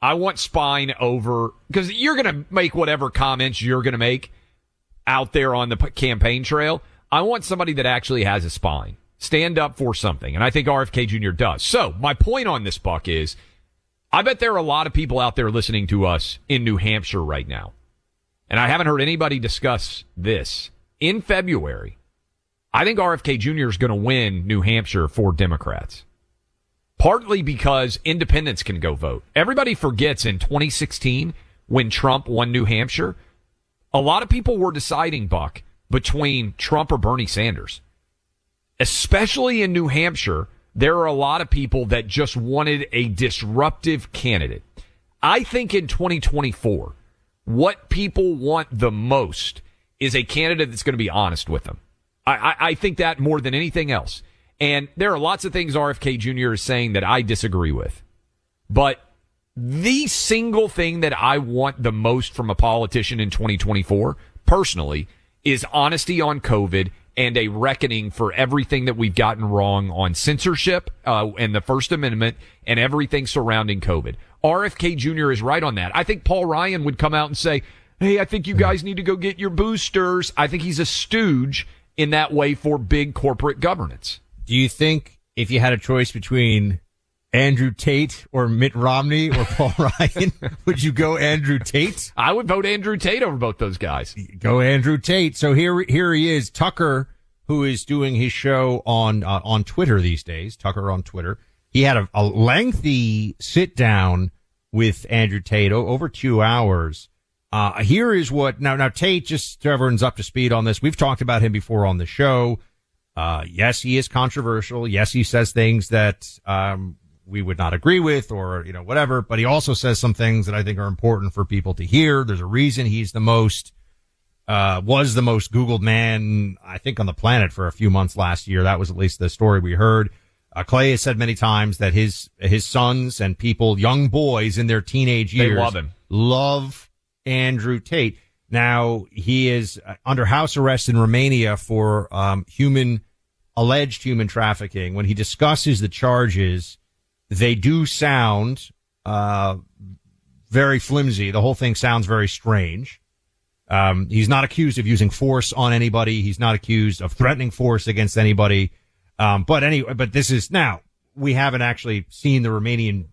[SPEAKER 2] I want spine over because you're going to make whatever comments you're going to make out there on the p- campaign trail. I want somebody that actually has a spine. Stand up for something. And I think RFK Jr. does. So my point on this, Buck, is I bet there are a lot of people out there listening to us in New Hampshire right now. And I haven't heard anybody discuss this. In February, I think RFK Jr. is going to win New Hampshire for Democrats. Partly because independents can go vote. Everybody forgets in 2016 when Trump won New Hampshire, a lot of people were deciding, Buck, between Trump or Bernie Sanders. Especially in New Hampshire, there are a lot of people that just wanted a disruptive candidate. I think in 2024, what people want the most is a candidate that's going to be honest with them. I, I, I, think that more than anything else. And there are lots of things RFK Jr. is saying that I disagree with. But the single thing that I want the most from a politician in 2024, personally, is honesty on COVID and a reckoning for everything that we've gotten wrong on censorship uh, and the First Amendment and everything surrounding COVID. RFK Jr. is right on that. I think Paul Ryan would come out and say, Hey, I think you guys need to go get your boosters. I think he's a stooge in that way for big corporate governance.
[SPEAKER 3] Do you think if you had a choice between Andrew Tate or Mitt Romney or Paul Ryan, would you go Andrew Tate?
[SPEAKER 2] I would vote Andrew Tate over both those guys.
[SPEAKER 3] Go Andrew Tate. So here, here he is, Tucker, who is doing his show on uh, on Twitter these days. Tucker on Twitter. He had a, a lengthy sit down with Andrew Tate over two hours. Uh, here is what now, now Tate, just so everyone's up to speed on this. We've talked about him before on the show. Uh, yes, he is controversial. Yes, he says things that, um, we would not agree with or, you know, whatever, but he also says some things that I think are important for people to hear. There's a reason he's the most, uh, was the most Googled man, I think on the planet for a few months last year. That was at least the story we heard. Uh, Clay has said many times that his, his sons and people, young boys in their teenage years,
[SPEAKER 2] love him,
[SPEAKER 3] love Andrew Tate. Now he is uh, under house arrest in Romania for, um, human, alleged human trafficking. When he discusses the charges, they do sound uh, very flimsy. The whole thing sounds very strange. Um, he's not accused of using force on anybody. He's not accused of threatening force against anybody. Um, but anyway, but this is now we haven't actually seen the Romanian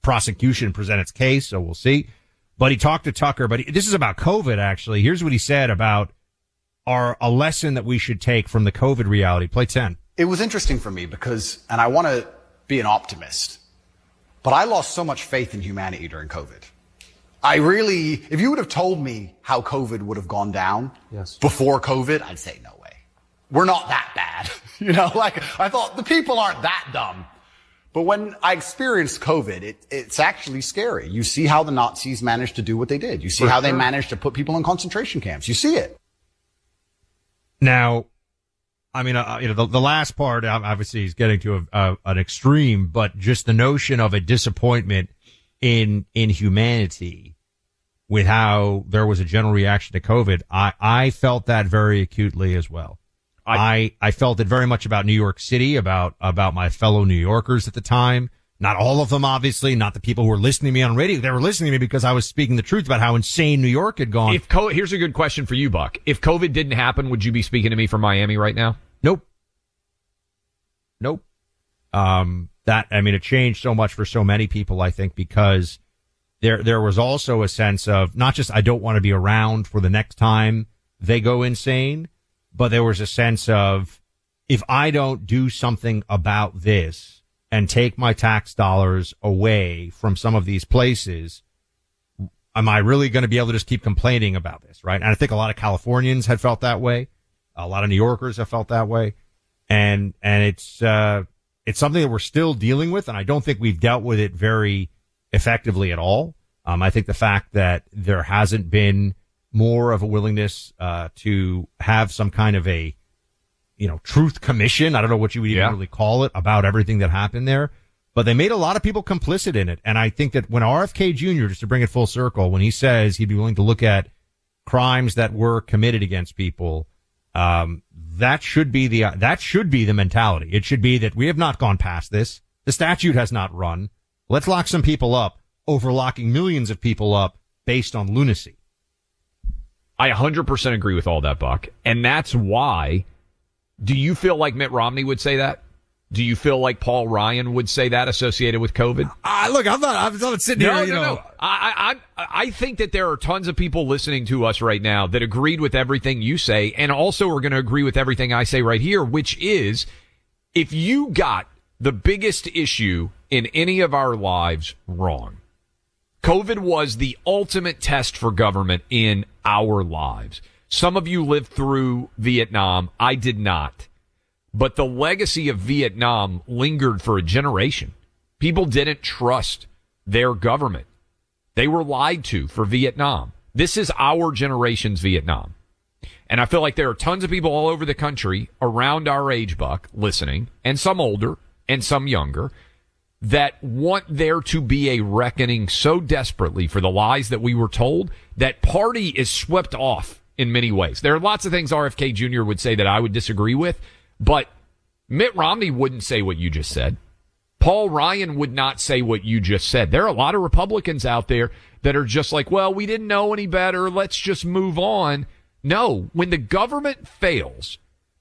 [SPEAKER 3] prosecution present its case, so we'll see. But he talked to Tucker, but he, this is about COVID actually. Here's what he said about our, a lesson that we should take from the COVID reality. Play 10.
[SPEAKER 8] It was interesting for me because, and I want to be an optimist. But I lost so much faith in humanity during COVID. I really, if you would have told me how COVID would have gone down yes. before COVID, I'd say no way. We're not that bad. you know, like I thought the people aren't that dumb. But when I experienced COVID, it, it's actually scary. You see how the Nazis managed to do what they did. You see For how sure. they managed to put people in concentration camps. You see it.
[SPEAKER 3] Now, I mean, uh, you know, the, the last part obviously is getting to a, a, an extreme, but just the notion of a disappointment in in humanity with how there was a general reaction to COVID, I I felt that very acutely as well. I I felt it very much about New York City, about about my fellow New Yorkers at the time. Not all of them, obviously, not the people who were listening to me on radio. They were listening to me because I was speaking the truth about how insane New York had gone.
[SPEAKER 2] If co- here's a good question for you, Buck. If COVID didn't happen, would you be speaking to me from Miami right now?
[SPEAKER 3] Nope. Nope. Um, that, I mean, it changed so much for so many people, I think, because there, there was also a sense of not just, I don't want to be around for the next time they go insane, but there was a sense of, if I don't do something about this and take my tax dollars away from some of these places, am I really going to be able to just keep complaining about this? Right. And I think a lot of Californians had felt that way. A lot of New Yorkers have felt that way. And, and it's, uh, it's something that we're still dealing with. And I don't think we've dealt with it very effectively at all. Um, I think the fact that there hasn't been more of a willingness, uh, to have some kind of a, you know, truth commission. I don't know what you would even yeah. really call it about everything that happened there, but they made a lot of people complicit in it. And I think that when RFK Jr., just to bring it full circle, when he says he'd be willing to look at crimes that were committed against people, um, that should be the, that should be the mentality. It should be that we have not gone past this. The statute has not run. Let's lock some people up over locking millions of people up based on lunacy.
[SPEAKER 2] I 100% agree with all that, Buck. And that's why Do you feel like Mitt Romney would say that? Do you feel like Paul Ryan would say that associated with COVID?
[SPEAKER 3] Uh, look, I'm not. I'm not sitting
[SPEAKER 2] no,
[SPEAKER 3] here. You
[SPEAKER 2] no,
[SPEAKER 3] know,
[SPEAKER 2] no. I, I, I think that there are tons of people listening to us right now that agreed with everything you say, and also are going to agree with everything I say right here, which is, if you got the biggest issue in any of our lives wrong, COVID was the ultimate test for government in our lives. Some of you lived through Vietnam. I did not. But the legacy of Vietnam lingered for a generation. People didn't trust their government. They were lied to for Vietnam. This is our generation's Vietnam. And I feel like there are tons of people all over the country around our age buck listening, and some older and some younger, that want there to be a reckoning so desperately for the lies that we were told that party is swept off in many ways. There are lots of things RFK Jr. would say that I would disagree with, but Mitt Romney wouldn't say what you just said. Paul Ryan would not say what you just said. There are a lot of Republicans out there that are just like, well, we didn't know any better. Let's just move on. No, when the government fails,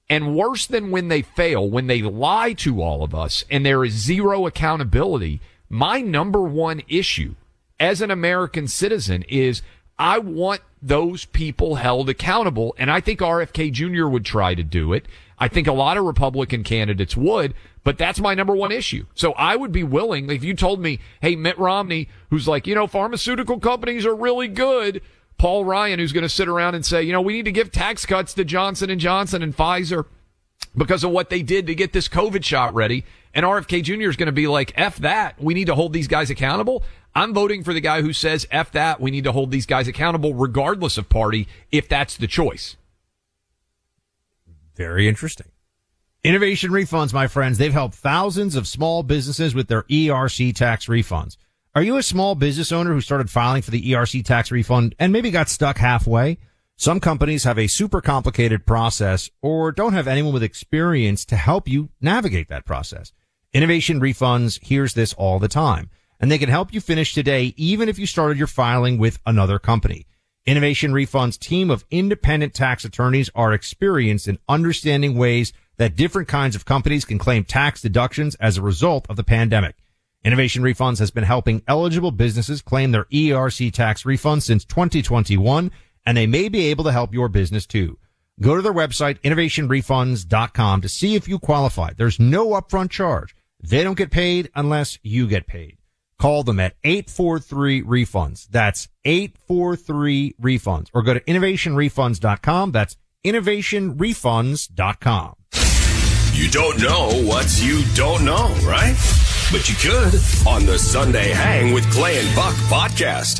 [SPEAKER 2] and worse than when they fail, when they lie to all of us and there is zero accountability, my number one issue as an American citizen is I want those people held accountable. And I think RFK Jr. would try to do it. I think a lot of Republican candidates would, but that's my number one issue. So I would be willing, if you told me, hey, Mitt Romney, who's like, you know, pharmaceutical companies are really good. Paul Ryan, who's going to sit around and say, you know, we need to give tax cuts to Johnson and Johnson and Pfizer because of what they did to get this COVID shot ready. And RFK Jr. is going to be like, F that. We need to hold these guys accountable. I'm voting for the guy who says, F that. We need to hold these guys accountable regardless of party if that's the choice.
[SPEAKER 3] Very interesting. Innovation refunds, my friends, they've helped thousands of small businesses with their ERC tax refunds. Are you a small business owner who started filing for the ERC tax refund and maybe got stuck halfway? Some companies have a super complicated process or don't have anyone with experience to help you navigate that process. Innovation refunds hears this all the time and they can help you finish today even if you started your filing with another company. Innovation Refund's team of independent tax attorneys are experienced in understanding ways that different kinds of companies can claim tax deductions as a result of the pandemic. Innovation Refunds has been helping eligible businesses claim their ERC tax refund since 2021, and they may be able to help your business too. Go to their website, innovationrefunds.com to see if you qualify. There's no upfront charge. They don't get paid unless you get paid. Call them at 843 refunds. That's 843 refunds or go to innovationrefunds.com. That's innovationrefunds.com.
[SPEAKER 1] You don't know what you don't know, right? But you could on the Sunday Hang with Clay and Buck podcast.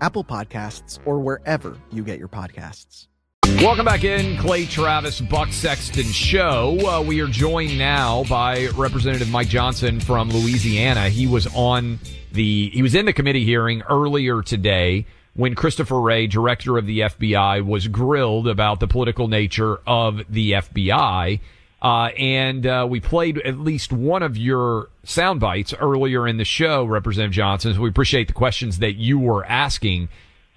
[SPEAKER 5] Apple Podcasts, or wherever you get your podcasts.
[SPEAKER 2] Welcome back in, Clay Travis, Buck Sexton Show. Uh, we are joined now by Representative Mike Johnson from Louisiana. He was on the he was in the committee hearing earlier today when Christopher Wray, director of the FBI, was grilled about the political nature of the FBI. Uh, and uh, we played at least one of your sound bites earlier in the show, Representative Johnson. So we appreciate the questions that you were asking.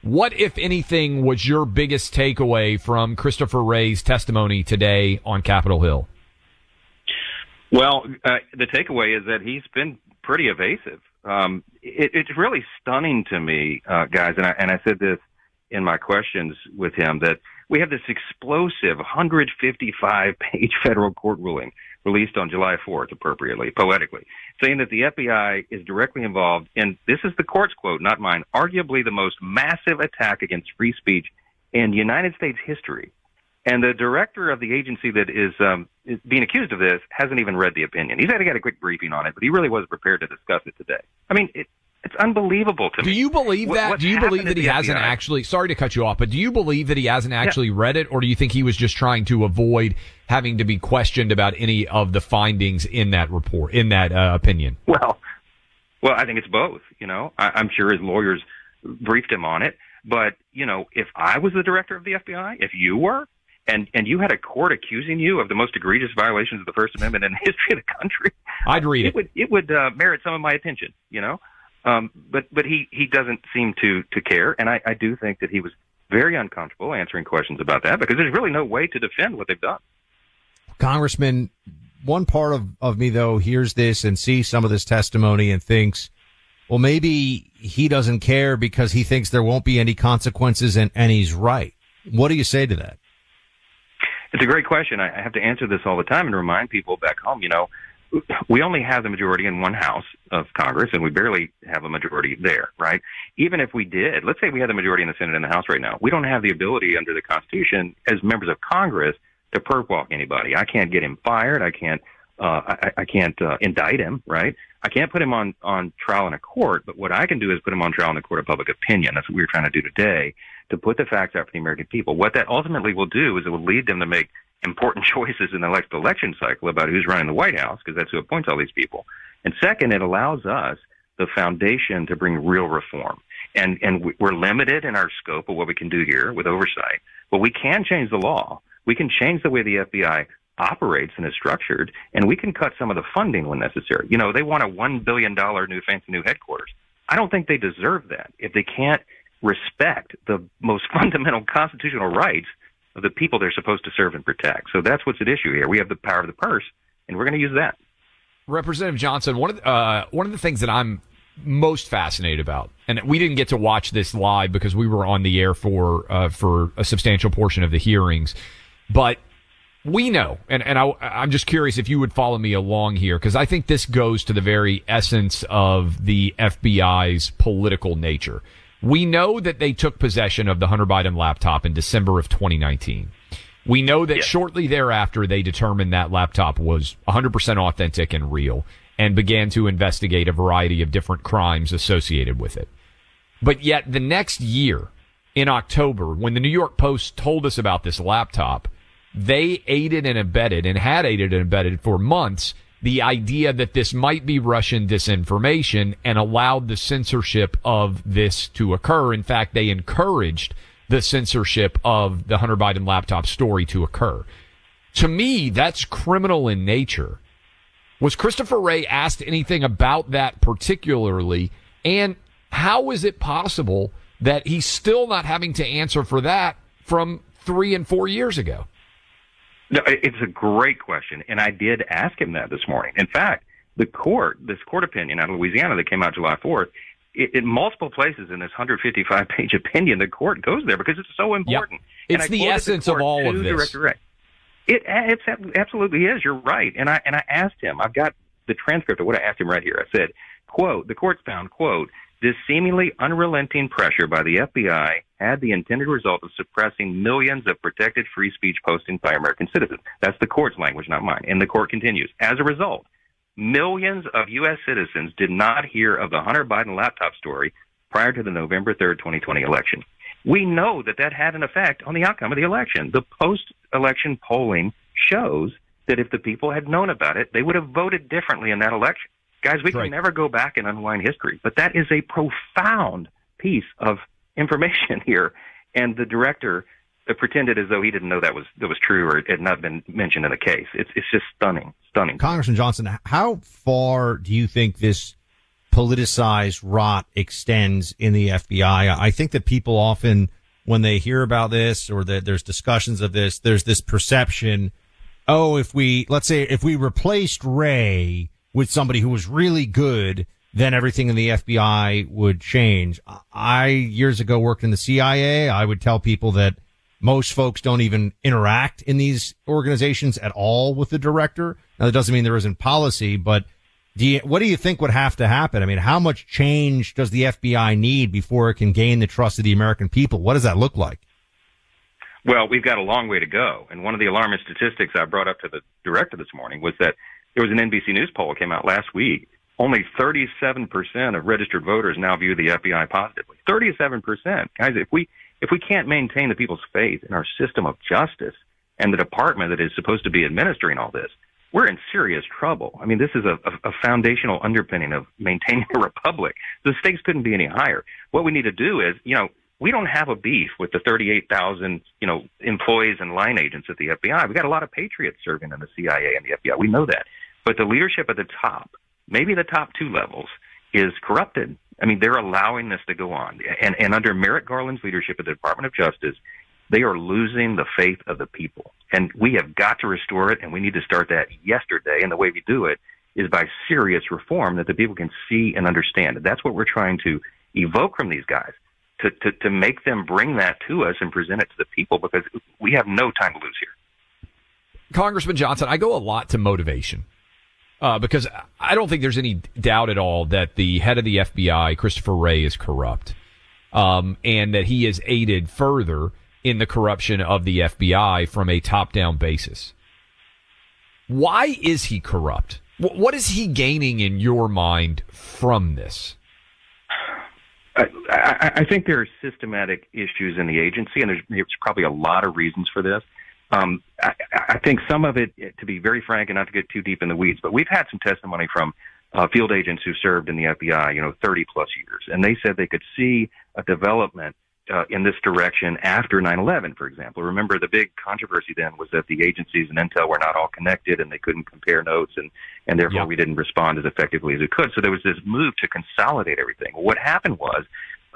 [SPEAKER 2] What, if anything, was your biggest takeaway from Christopher Wray's testimony today on Capitol Hill?
[SPEAKER 9] Well, uh, the takeaway is that he's been pretty evasive. Um, it, it's really stunning to me, uh, guys, and I, and I said this in my questions with him that we have this explosive 155 page federal court ruling released on July 4th, appropriately, poetically, saying that the FBI is directly involved in, this is the court's quote, not mine, arguably the most massive attack against free speech in United States history. And the director of the agency that is, um, is being accused of this hasn't even read the opinion. He's had to get a quick briefing on it, but he really wasn't prepared to discuss it today. I mean, it, it's unbelievable to me.
[SPEAKER 2] Do you believe that? Do you believe that he hasn't
[SPEAKER 9] FBI?
[SPEAKER 2] actually? Sorry to cut you off, but do you believe that he hasn't actually yeah. read it, or do you think he was just trying to avoid having to be questioned about any of the findings in that report, in that uh, opinion?
[SPEAKER 9] Well, well, I think it's both. You know, I, I'm sure his lawyers briefed him on it, but you know, if I was the director of the FBI, if you were, and and you had a court accusing you of the most egregious violations of the First Amendment in the history of the country,
[SPEAKER 2] I'd read it.
[SPEAKER 9] It would it would uh, merit some of my attention, you know. Um, but but he he doesn't seem to to care, and I, I do think that he was very uncomfortable answering questions about that because there's really no way to defend what they've done.
[SPEAKER 3] Congressman, one part of of me though hears this and sees some of this testimony and thinks, well, maybe he doesn't care because he thinks there won't be any consequences, and and he's right. What do you say to that?
[SPEAKER 9] It's a great question. I have to answer this all the time and remind people back home, you know, we only have the majority in one house of Congress and we barely have a majority there, right? Even if we did, let's say we had the majority in the Senate and the House right now, we don't have the ability under the Constitution as members of Congress to perp walk anybody. I can't get him fired. I can't, uh, I, I can't, uh, indict him, right? I can't put him on, on trial in a court, but what I can do is put him on trial in the court of public opinion. That's what we we're trying to do today to put the facts out for the American people. What that ultimately will do is it will lead them to make important choices in the election cycle about who's running the White House, because that's who appoints all these people. And second, it allows us the foundation to bring real reform. And, and we're limited in our scope of what we can do here with oversight, but we can change the law. We can change the way the FBI operates and is structured, and we can cut some of the funding when necessary. You know, they want a $1 billion new fancy new headquarters. I don't think they deserve that if they can't respect the most fundamental constitutional rights the people they're supposed to serve and protect. So that's what's at issue here. We have the power of the purse, and we're going to use that.
[SPEAKER 2] Representative Johnson, one of the, uh, one of the things that I'm most fascinated about, and we didn't get to watch this live because we were on the air for uh, for a substantial portion of the hearings, but we know, and, and I, I'm just curious if you would follow me along here, because I think this goes to the very essence of the FBI's political nature. We know that they took possession of the Hunter Biden laptop in December of 2019. We know that yeah. shortly thereafter they determined that laptop was 100% authentic and real and began to investigate a variety of different crimes associated with it. But yet the next year in October, when the New York Post told us about this laptop, they aided and abetted and had aided and abetted for months the idea that this might be Russian disinformation and allowed the censorship of this to occur. In fact, they encouraged the censorship of the Hunter Biden laptop story to occur. To me, that's criminal in nature. Was Christopher Wray asked anything about that particularly? And how is it possible that he's still not having to answer for that from three and four years ago?
[SPEAKER 9] No, it's a great question, and I did ask him that this morning. In fact, the court, this court opinion out of Louisiana that came out July 4th, it, in multiple places in this 155 page opinion, the court goes there because it's so important.
[SPEAKER 2] It's
[SPEAKER 9] And I
[SPEAKER 2] the essence of all of this.
[SPEAKER 9] It, it's absolutely is. You're right. And I and I asked him. I've got the transcript of what I asked him right here. I said, "quote The court found quote this seemingly unrelenting pressure by the FBI had the intended result of suppressing millions of protected free speech postings by American citizens. That's the court's language, not mine. And the court continues. As a result, millions of U.S. citizens did not hear of the Hunter Biden laptop story prior to the November 3rd, 2020 election. We know that that had an effect on the outcome of the election. The post election polling shows that if the people had known about it, they would have voted differently in that election. Guys, we can never go back and unwind history, but that is a profound piece of information here. And the director pretended as though he didn't know that was that was true or it had not been mentioned in the case. It's it's just stunning, stunning.
[SPEAKER 3] Congressman Johnson, how far do you think this politicized rot extends in the FBI? I think that people often, when they hear about this or that there's discussions of this, there's this perception, oh, if we, let's say, if we replaced Wray with somebody who was really good, then everything in the FBI would change. I, years ago, worked in the CIA. I would tell people that most folks don't even interact in these organizations at all with the director. Now, that doesn't mean there isn't policy, but do you, what do you think would have to happen? I mean, how much change does the FBI need before it can gain the trust of the American people? What does that look like?
[SPEAKER 9] Well, we've got a long way to go. And one of the alarmist statistics I brought up to the director this morning was that there was an NBC News poll that came out last week. Only 37% of registered voters now view the FBI positively. 37%. Guys, if we, if we can't maintain the people's faith in our system of justice and the department that is supposed to be administering all this, we're in serious trouble. I mean, this is a, a, a foundational underpinning of maintaining a republic. The stakes couldn't be any higher. What we need to do is, you know, we don't have a beef with the 38,000, you know, employees and line agents at the FBI. We got a lot of patriots serving in the CIA and the FBI. We know that. But the leadership at the top, maybe the top two levels, is corrupted. I mean, they're allowing this to go on. And, and under Merrick Garland's leadership at the Department of Justice, they are losing the faith of the people. And we have got to restore it, and we need to start that yesterday. And the way we do it is by serious reform that the people can see and understand. That's what we're trying to evoke from these guys. To, to, to make them bring that to us and present it to the people because we have no time to lose here.
[SPEAKER 2] Congressman Johnson, I go a lot to motivation. Uh, because I don't think there's any doubt at all that the head of the FBI, Christopher Wray, is corrupt. Um, and that he is aided further in the corruption of the FBI from a top down basis. Why is he corrupt? What is he gaining in your mind from this?
[SPEAKER 9] I, I, think there are systematic issues in the agency, and there's, there's probably a lot of reasons for this. Um, I, I think some of it, to be very frank and not to get too deep in the weeds, but we've had some testimony from uh, field agents who served in the FBI, you know, 30 plus years, and they said they could see a development uh, in this direction after 9/11, for example. Remember, the big controversy then was that the agencies and intel were not all connected, and they couldn't compare notes, and and therefore we didn't respond as effectively as we could. So there was this move to consolidate everything. What happened was.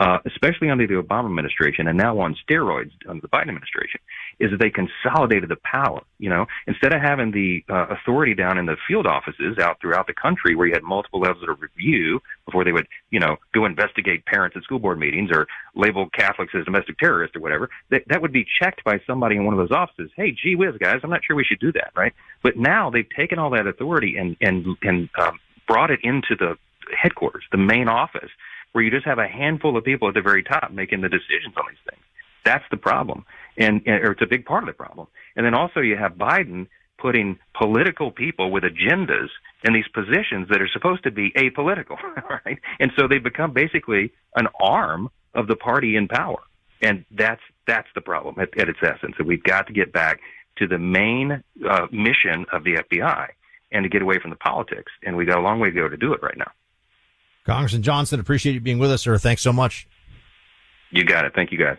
[SPEAKER 9] Uh, especially under the Obama administration and now on steroids under the Biden administration, is that they consolidated the power. You know, instead of having the uh, authority down in the field offices out throughout the country where you had multiple levels of review before they would, you know, go investigate parents at school board meetings or label Catholics as domestic terrorists or whatever, that, that would be checked by somebody in one of those offices. Hey, gee whiz, guys, I'm not sure we should do that, right? But now they've taken all that authority and, and, and, um, brought it into the headquarters, the main office where you just have a handful of people at the very top making the decisions on these things. That's the problem. And, or it's a big part of the problem. And then also you have Biden putting political people with agendas in these positions that are supposed to be apolitical, right? And so they become basically an arm of the party in power. And that's that's the problem at, at its essence. And we've got to get back to the main uh, mission of the FBI and to get away from the politics. And we got a long way to go to do it right now.
[SPEAKER 3] Congressman Johnson, appreciate you being with us, sir. Thanks so much.
[SPEAKER 9] You got it. Thank you, guys.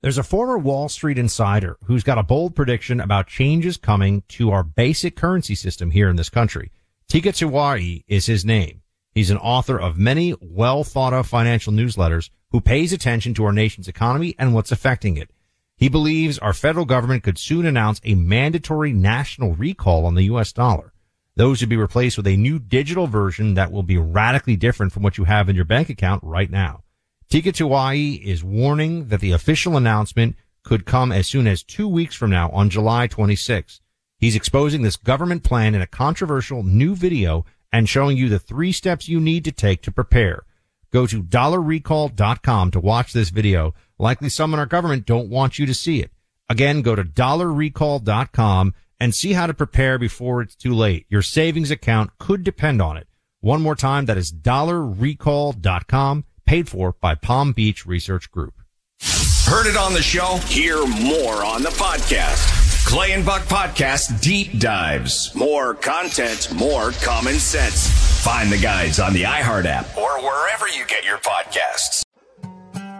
[SPEAKER 3] There's a former Wall Street insider who's got a bold prediction about changes coming to our basic currency system here in this country. Teeka Tiwari is his name. He's an author of many well thought of financial newsletters who pays attention to our nation's economy and what's affecting it. He believes our federal government could soon announce a mandatory national recall on the U.S. dollar. Those would be replaced with a new digital version that will be radically different from what you have in your bank account right now. Teeka Tiwari is warning that the official announcement could come as soon as two weeks from now on July 26. He's exposing this government plan in a controversial new video and showing you the three steps you need to take to prepare. Go to dollarrecall.com to watch this video. Likely some in our government don't want you to see it. Again, go to dollarrecall.com and see how to prepare before it's too late. Your savings account could depend on it. One more time, that is dollarrecall.com, paid for by Palm Beach Research Group.
[SPEAKER 1] Heard it on the show? Hear more on the podcast. Clay and Buck Podcast Deep Dives. More content, more common sense. Find the guides on the iHeart app or wherever you get your podcasts.